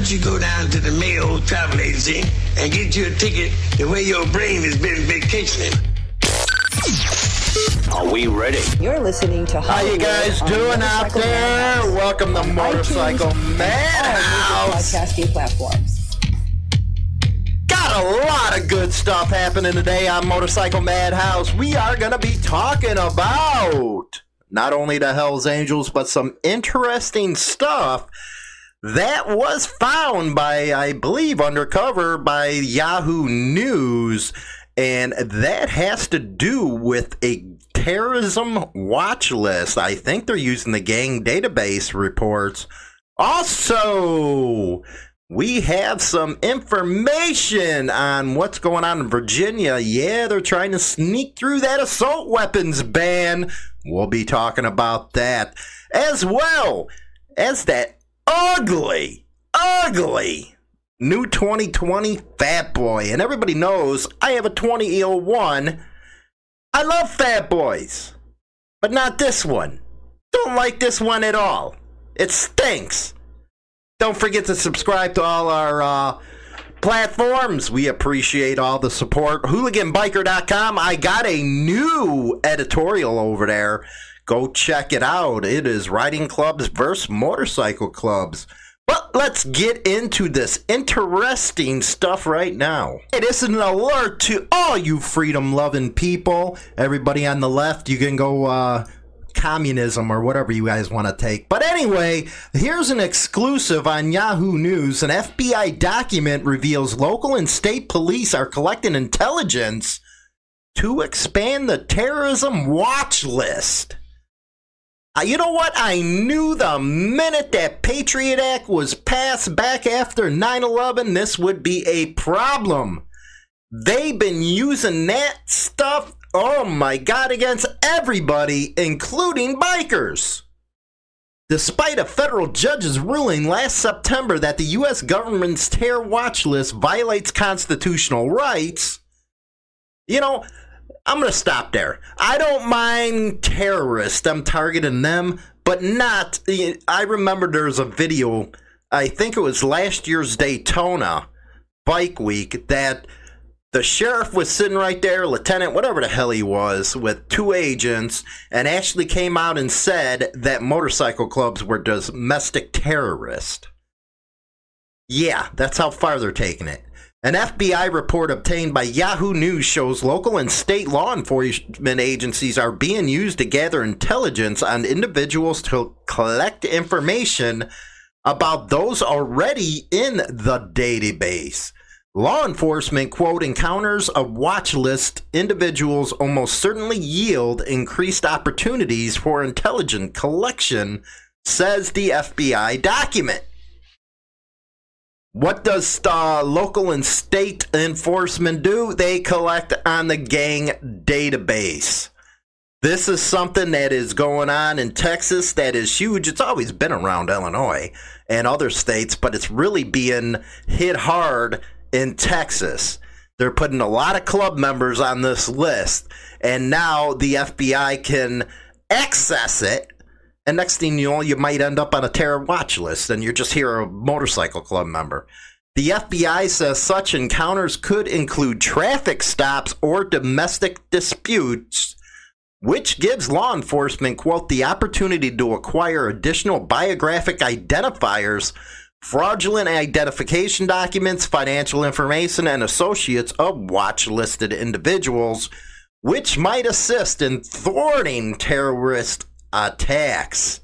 don't you go down to the Mayo travel agency and get you a ticket the way your brain has been vacationing? Are we ready? You're listening to How you guys doing out there? Welcome to Motorcycle Madhouse. Podcasting platforms. Got a lot of good stuff happening today on Motorcycle Madhouse. We are going to be talking about not only the Hells Angels, but some interesting stuff that was found by, I believe, undercover by Yahoo News. And that has to do with a terrorism watch list. I think they're using the gang database reports. Also, we have some information on what's going on in Virginia. Yeah, they're trying to sneak through that assault weapons ban. We'll be talking about that as well as that ugly, ugly new 2020 Fat Boy. And everybody knows I have a 2001. I love Fat Boys, but not this one. Don't like this one at all. It stinks. Don't forget to subscribe to all our uh, platforms. We appreciate all the support. Hooliganbiker.com. I got a new editorial over there. Go check it out. It is riding clubs versus motorcycle clubs. But let's get into this interesting stuff right now. It is an alert to all you freedom loving people. Everybody on the left, you can go uh, communism or whatever you guys want to take. But anyway, here's an exclusive on Yahoo News. An FBI document reveals local and state police are collecting intelligence to expand the terrorism watch list. Uh, you know what? I knew the minute that Patriot Act was passed back after 9 11, this would be a problem. They've been using that stuff, oh my God, against everybody, including bikers. Despite a federal judge's ruling last September that the U.S. government's terror watch list violates constitutional rights, you know, I'm going to stop there. I don't mind terrorists. I'm targeting them, but not. I remember there was a video, I think it was last year's Daytona Bike Week, that the sheriff was sitting right there, lieutenant, whatever the hell he was, with two agents, and actually came out and said that motorcycle clubs were domestic terrorists. Yeah, that's how far they're taking it. An FBI report obtained by Yahoo News shows local and state law enforcement agencies are being used to gather intelligence on individuals to collect information about those already in the database. Law enforcement, quote, encounters of watch list individuals almost certainly yield increased opportunities for intelligent collection, says the FBI document. What does uh, local and state enforcement do? They collect on the gang database. This is something that is going on in Texas that is huge. It's always been around Illinois and other states, but it's really being hit hard in Texas. They're putting a lot of club members on this list, and now the FBI can access it and next thing you know, you might end up on a terror watch list and you're just here a motorcycle club member. The FBI says such encounters could include traffic stops or domestic disputes, which gives law enforcement, quote, the opportunity to acquire additional biographic identifiers, fraudulent identification documents, financial information, and associates of watch listed individuals, which might assist in thwarting terrorist attacks.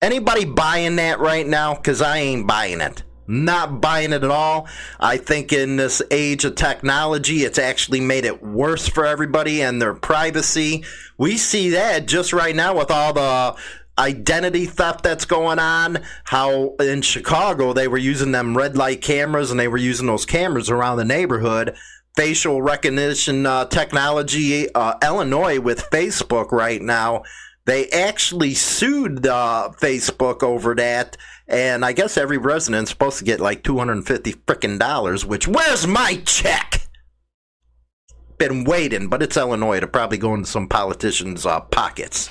Anybody buying that right now? Because I ain't buying it. Not buying it at all. I think in this age of technology, it's actually made it worse for everybody and their privacy. We see that just right now with all the identity theft that's going on. How in Chicago they were using them red light cameras and they were using those cameras around the neighborhood. Facial recognition uh, technology. Uh, Illinois with Facebook right now they actually sued uh, Facebook over that, and I guess every resident's supposed to get like 250 freaking dollars, which, where's my check? Been waiting, but it's Illinois to probably go into some politicians' uh, pockets.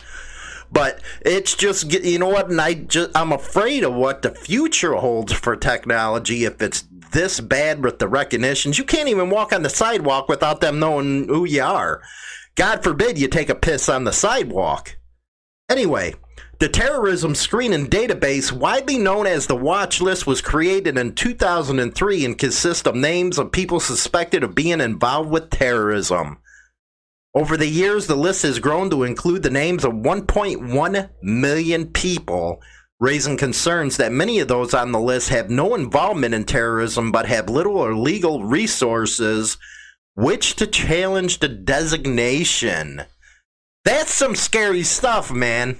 But it's just you know what, and I just I'm afraid of what the future holds for technology if it's this bad with the recognitions. You can't even walk on the sidewalk without them knowing who you are. God forbid you take a piss on the sidewalk. Anyway, the terrorism screening database, widely known as the Watch List, was created in 2003 and consists of names of people suspected of being involved with terrorism. Over the years, the list has grown to include the names of 1.1 million people, raising concerns that many of those on the list have no involvement in terrorism but have little or legal resources which to challenge the designation. That's some scary stuff, man.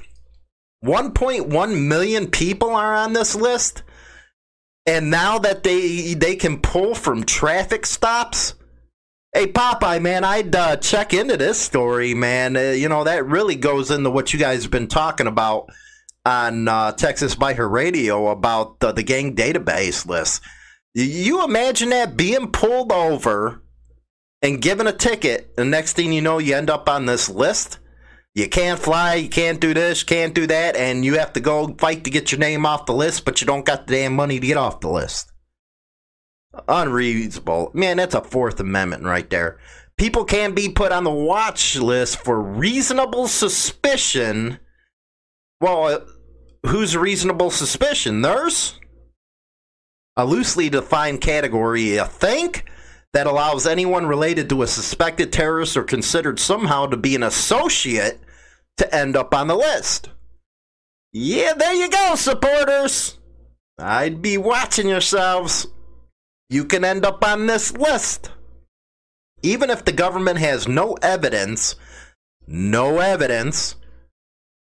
1.1 million people are on this list. And now that they they can pull from traffic stops, hey Popeye, man, I'd uh, check into this story, man. Uh, you know that really goes into what you guys have been talking about on uh, Texas Biker Radio about the, the gang database list. You imagine that being pulled over and given a ticket, and next thing you know, you end up on this list you can't fly, you can't do this, can't do that, and you have to go fight to get your name off the list, but you don't got the damn money to get off the list. Unreasonable. Man, that's a Fourth Amendment right there. People can be put on the watch list for reasonable suspicion. Well, uh, who's reasonable suspicion? Theirs? A loosely defined category, I think? that allows anyone related to a suspected terrorist or considered somehow to be an associate to end up on the list. Yeah, there you go, supporters. I'd be watching yourselves. You can end up on this list. Even if the government has no evidence, no evidence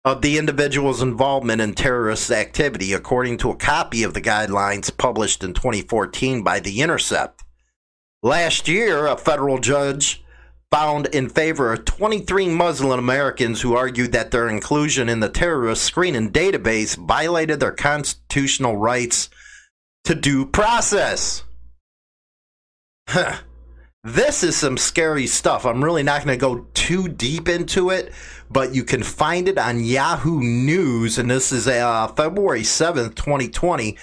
of the individual's involvement in terrorist activity, according to a copy of the guidelines published in 2014 by The Intercept. Last year, a federal judge found in favor of 23 Muslim Americans who argued that their inclusion in the terrorist screening database violated their constitutional rights to due process. this is some scary stuff. I'm really not going to go too deep into it, but you can find it on Yahoo News, and this is uh, February 7th, 2020.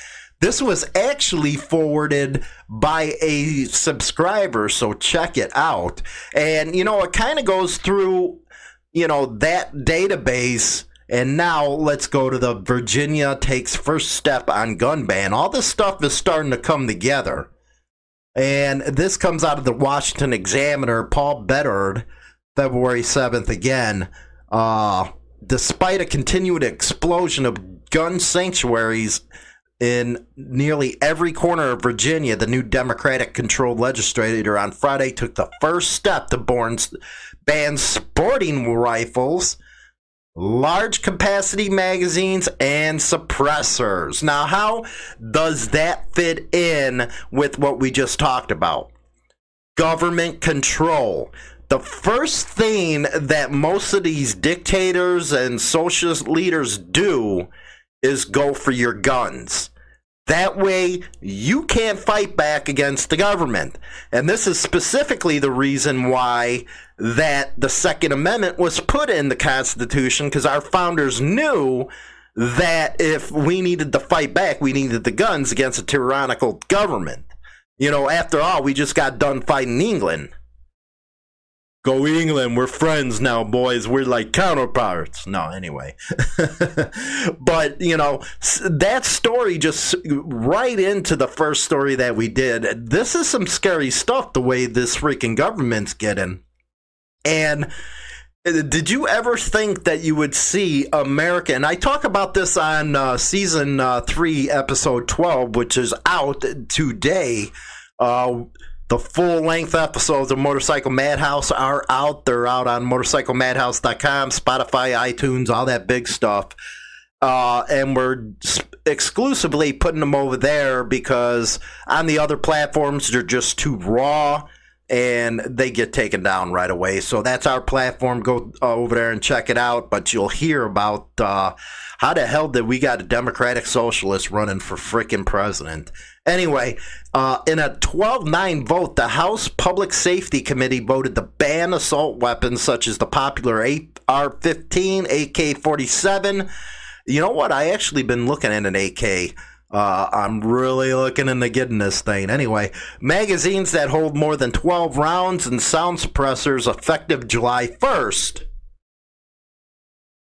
This was actually forwarded by a subscriber, so check it out. And, you know, it kind of goes through, you know, that database. And now let's go to the Virginia takes first step on gun ban. All this stuff is starting to come together. And this comes out of the Washington Examiner, Paul Bedard, February 7th again. Uh, despite a continued explosion of gun sanctuaries in nearly every corner of Virginia, the new Democratic controlled legislature on Friday took the first step to ban sporting rifles, large capacity magazines, and suppressors. Now, how does that fit in with what we just talked about? Government control. The first thing that most of these dictators and socialist leaders do is go for your guns. That way, you can't fight back against the government. And this is specifically the reason why that the Second Amendment was put in the Constitution, because our founders knew that if we needed to fight back, we needed the guns against a tyrannical government. You know, after all, we just got done fighting England. Go England, we're friends now, boys. We're like counterparts. No, anyway. but, you know, that story just right into the first story that we did. This is some scary stuff the way this freaking government's getting. And uh, did you ever think that you would see America? And I talk about this on uh, season uh, three, episode 12, which is out today. Uh, the full length episodes of Motorcycle Madhouse are out. They're out on motorcyclemadhouse.com, Spotify, iTunes, all that big stuff. Uh, and we're exclusively putting them over there because on the other platforms, they're just too raw. and they get taken down right away. So that's our platform. Go uh, over there and check it out. But you'll hear about uh, how the hell did we got a Democratic Socialist running for freaking president? Anyway, uh, in a 12 9 vote, the House Public Safety Committee voted to ban assault weapons such as the popular AR 15, AK 47. You know what? I actually been looking at an AK. Uh, I'm really looking into getting this thing. Anyway, magazines that hold more than 12 rounds and sound suppressors effective July 1st.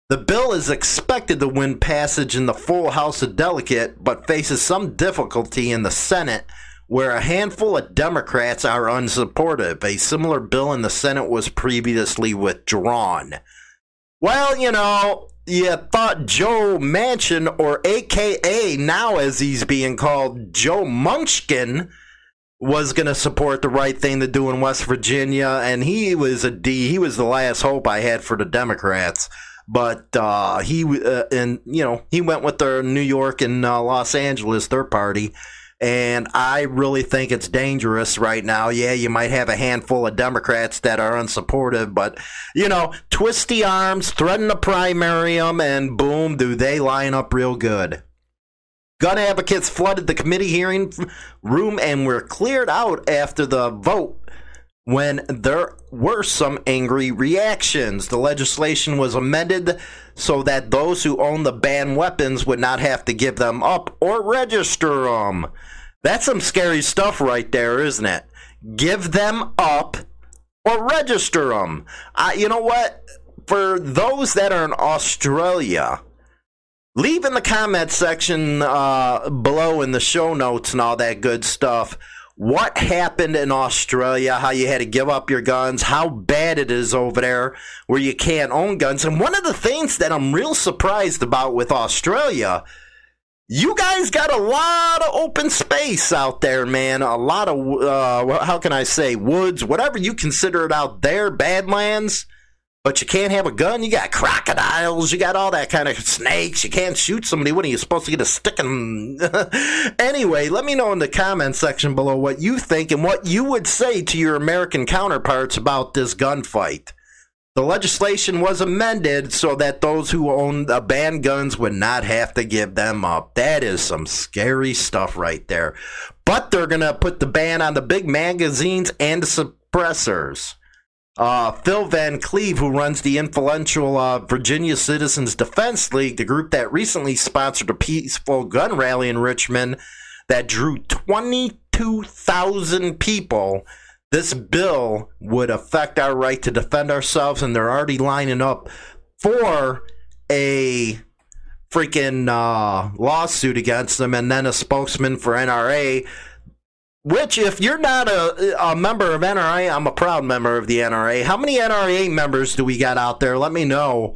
The bill is expected to win passage in the full House of Delegate, but faces some difficulty in the Senate, where a handful of Democrats are unsupportive. A similar bill in the Senate was previously withdrawn. Well, you know, you thought Joe Manchin, or AKA now as he's being called, Joe Munchkin, was going to support the right thing to do in West Virginia, and he was a D. He was the last hope I had for the Democrats but uh, he uh, and you know he went with their New York and uh, Los Angeles third party. And I really think it's dangerous right now. Yeah, you might have a handful of Democrats that are unsupportive, but you know, twisty arms, threaten to primary them, and boom, do they line up real good. Gun advocates flooded the committee hearing room and were cleared out after the vote when there were some angry reactions. The legislation was amended so that those who own the banned weapons would not have to give them up or register them. That's some scary stuff right there, isn't it? Give them up or register them. Uh, you know what? For those that are in Australia, leave in the comment section uh, below in the show notes and all that good stuff what happened in Australia, how you had to give up your guns, how bad it is over there where you can't own guns. And one of the things that I'm real surprised about with Australia, you guys got a lot of open space out there, man. A lot of, uh, how can I say, woods, whatever you consider it out there, badlands but you can't have a gun. You got crocodiles. You got all that kind of snakes. You can't shoot somebody. What are you supposed to get a stick in? anyway, let me know in the comment section below what you think and what you would say to your American counterparts about this gunfight. The legislation was amended so that those who own the uh, banned guns would not have to give them up. That is some scary stuff right there. But they're going to put the ban on the big magazines and the suppressors. Uh, Phil Van Cleave, who runs the influential uh, Virginia Citizens Defense League, the group that recently sponsored a peaceful gun rally in Richmond that drew 22,000 people. This bill would affect our right to defend ourselves, and they're already lining up for a freaking uh, lawsuit against them. And then a spokesman for NRA which, if you're not a, a member of NRA, I'm a proud member of the NRA. How many NRA members do we got out there? Let me know.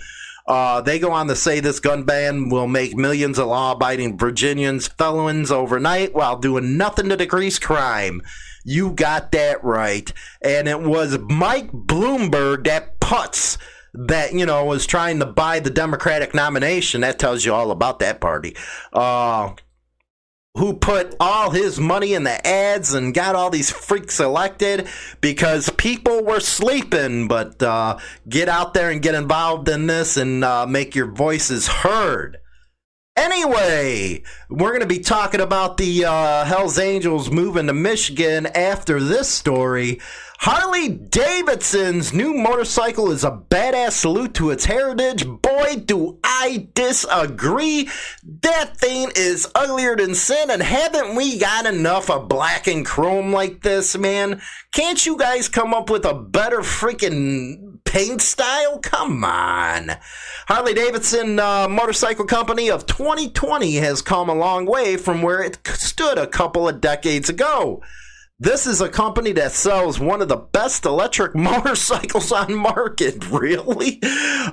Uh, they go on to say this gun ban will make millions of law abiding Virginians felons overnight while doing nothing to decrease crime. You got that right. And it was Mike Bloomberg, that putz, that, you know, was trying to buy the Democratic nomination. That tells you all about that party. Uh, who put all his money in the ads and got all these freaks elected because people were sleeping. But uh, get out there and get involved in this and uh, make your voices heard. Anyway, we're going to be talking about the uh, Hells Angels moving to Michigan after this story. Harley Davidson's new motorcycle is a badass salute to its heritage. Boy, do I disagree. That thing is uglier than sin, and haven't we got enough of black and chrome like this, man? Can't you guys come up with a better freaking paint style? Come on. Harley Davidson uh, Motorcycle Company of 2020 has come a long way from where it stood a couple of decades ago. This is a company that sells one of the best electric motorcycles on market. Really?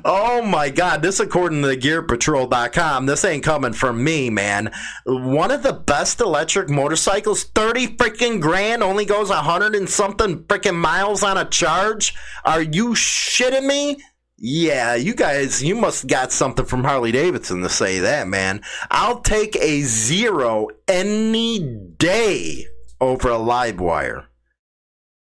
Oh my God. This according to gearpatrol.com. This ain't coming from me, man. One of the best electric motorcycles, 30 freaking grand, only goes 100 and something freaking miles on a charge. Are you shitting me? Yeah, you guys, you must got something from Harley Davidson to say that, man. I'll take a zero any day over a LiveWire.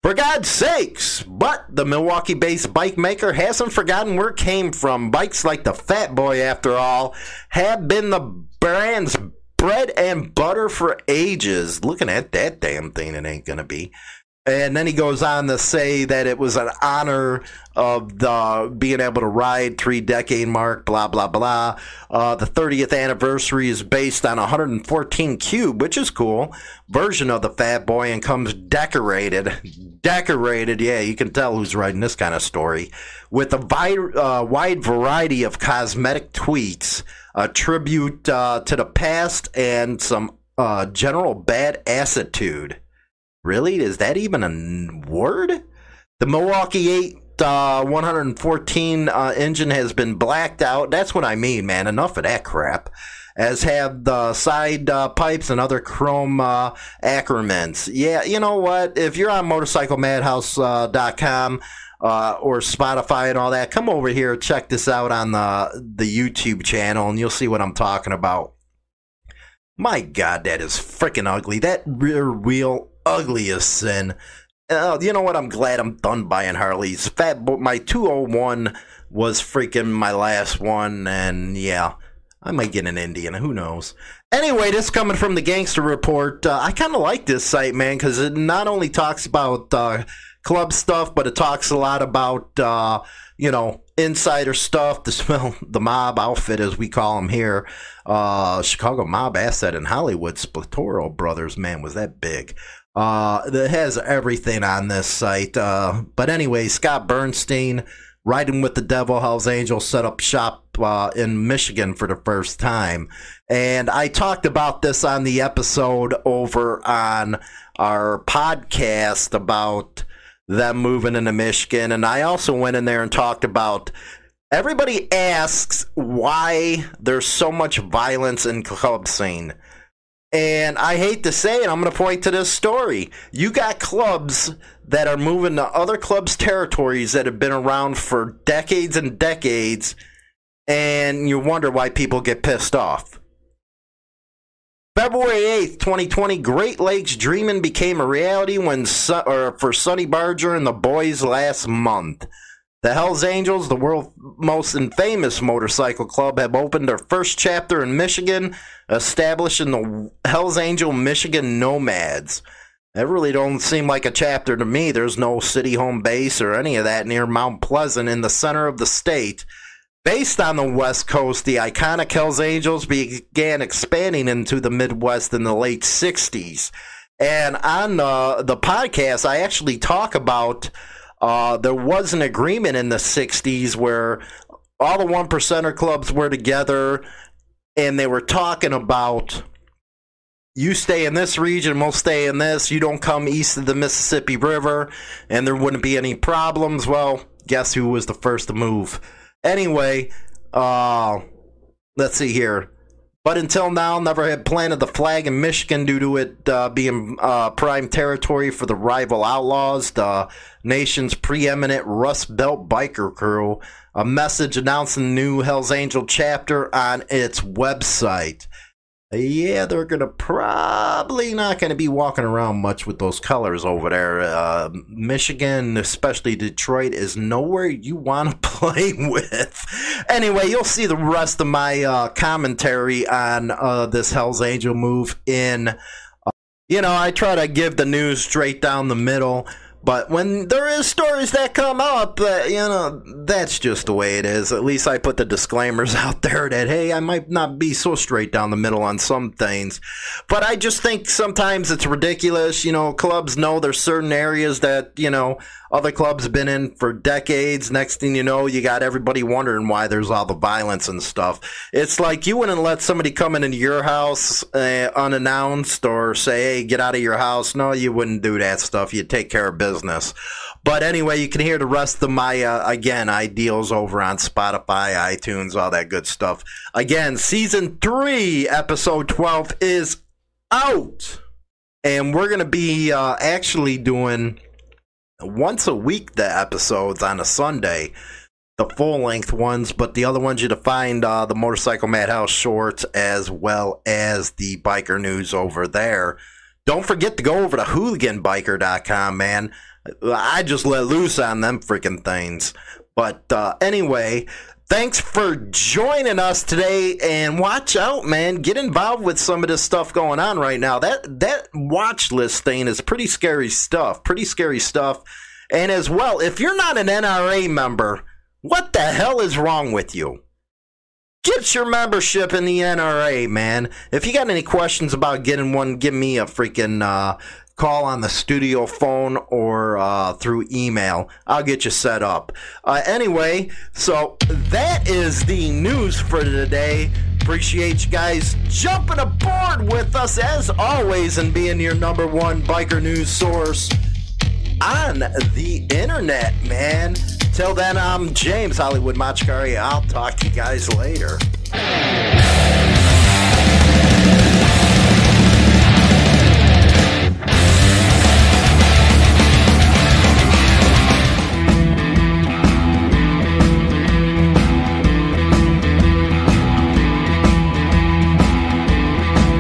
For God's sakes! But the Milwaukee based bike maker hasn't forgotten where it came from. Bikes like the Fat Boy, after all, have been the brand's bread and butter for ages. Looking at that damn thing, it ain't gonna be. And then he goes on to say that it was an honor of the being able to ride three decade mark, blah blah blah. Uh, the 30th anniversary is based on 114 cube, which is cool version of the Fat Boy, and comes decorated, decorated. Yeah, you can tell who's writing this kind of story with a vi- uh, wide variety of cosmetic tweaks, a tribute uh, to the past, and some uh, general bad attitude. Really? Is that even a word? The Milwaukee 8 uh, 114 uh, engine has been blacked out. That's what I mean, man. Enough of that crap. As have the side uh, pipes and other chrome uh, accoutrements. Yeah, you know what? If you're on motorcyclemadhouse.com uh, or Spotify and all that, come over here, check this out on the the YouTube channel, and you'll see what I'm talking about. My God, that is freaking ugly. That rear wheel ugliest sin. Uh, you know what? I'm glad I'm done buying Harleys. Fat Bo- my 201 was freaking my last one, and yeah, I might get an Indian. Who knows? Anyway, this coming from the Gangster Report. Uh, I kind of like this site, man, because it not only talks about uh, club stuff, but it talks a lot about uh, you know insider stuff. The smell, the mob outfit, as we call them here, uh, Chicago mob asset in Hollywood. Spilotro Brothers, man, was that big? Uh, that has everything on this site. Uh, but anyway, Scott Bernstein, riding with the Devil Hell's Angels, set up shop uh, in Michigan for the first time. And I talked about this on the episode over on our podcast about them moving into Michigan. And I also went in there and talked about everybody asks why there's so much violence in club scene. And I hate to say it, I'm going to point to this story. You got clubs that are moving to other clubs' territories that have been around for decades and decades, and you wonder why people get pissed off. February 8th, 2020, Great Lakes Dreamin' became a reality when or for Sonny Barger and the boys last month. The Hells Angels, the world's most infamous motorcycle club, have opened their first chapter in Michigan, establishing the Hells Angel Michigan Nomads. That really don't seem like a chapter to me. There's no city home base or any of that near Mount Pleasant in the center of the state. Based on the West Coast, the iconic Hells Angels began expanding into the Midwest in the late 60s. And on the, the podcast, I actually talk about uh, there was an agreement in the 60s where all the one percenter clubs were together and they were talking about you stay in this region, we'll stay in this. You don't come east of the Mississippi River, and there wouldn't be any problems. Well, guess who was the first to move? Anyway, uh, let's see here. But until now, never had planted the flag in Michigan due to it uh, being uh, prime territory for the rival Outlaws, the nation's preeminent Rust Belt biker crew. A message announcing the new Hells Angel chapter on its website yeah, they're gonna probably not gonna be walking around much with those colors over there. Uh, Michigan, especially Detroit, is nowhere you want to play with. Anyway, you'll see the rest of my uh, commentary on uh, this Hell's Angel move in. Uh, you know, I try to give the news straight down the middle. But when there is stories that come up, uh, you know, that's just the way it is. At least I put the disclaimers out there that, hey, I might not be so straight down the middle on some things. But I just think sometimes it's ridiculous. You know, clubs know there's certain areas that, you know, other clubs been in for decades. Next thing you know, you got everybody wondering why there's all the violence and stuff. It's like you wouldn't let somebody come into your house uh, unannounced or say, hey, get out of your house. No, you wouldn't do that stuff. You'd take care of business. But anyway, you can hear the rest of my, uh, again, ideals over on Spotify, iTunes, all that good stuff. Again, season three, episode 12 is out. And we're to be uh, actually doing once a week the episodes on a Sunday, the full length ones, but the other ones you to find uh, the Motorcycle Madhouse shorts as well as the biker news over there. Don't forget to go over to hooliganbiker.com, man. I just let loose on them freaking things. But uh, anyway, thanks for joining us today and watch out man. Get involved with some of this stuff going on right now. That that watch list thing is pretty scary stuff pretty scary stuff. And as well if you're not an nra member what the hell is wrong with you? Get your membership in the nra man. If you got any questions about getting one give me a freaking uh, call on the studio phone or uh, through email. I'll get you set up. Uh, anyway, so that is the news for today. Appreciate you guys jumping aboard with us as always and being your number one biker news source on the internet, man. Till then, I'm James Hollywood Machikari. I'll talk to you guys later.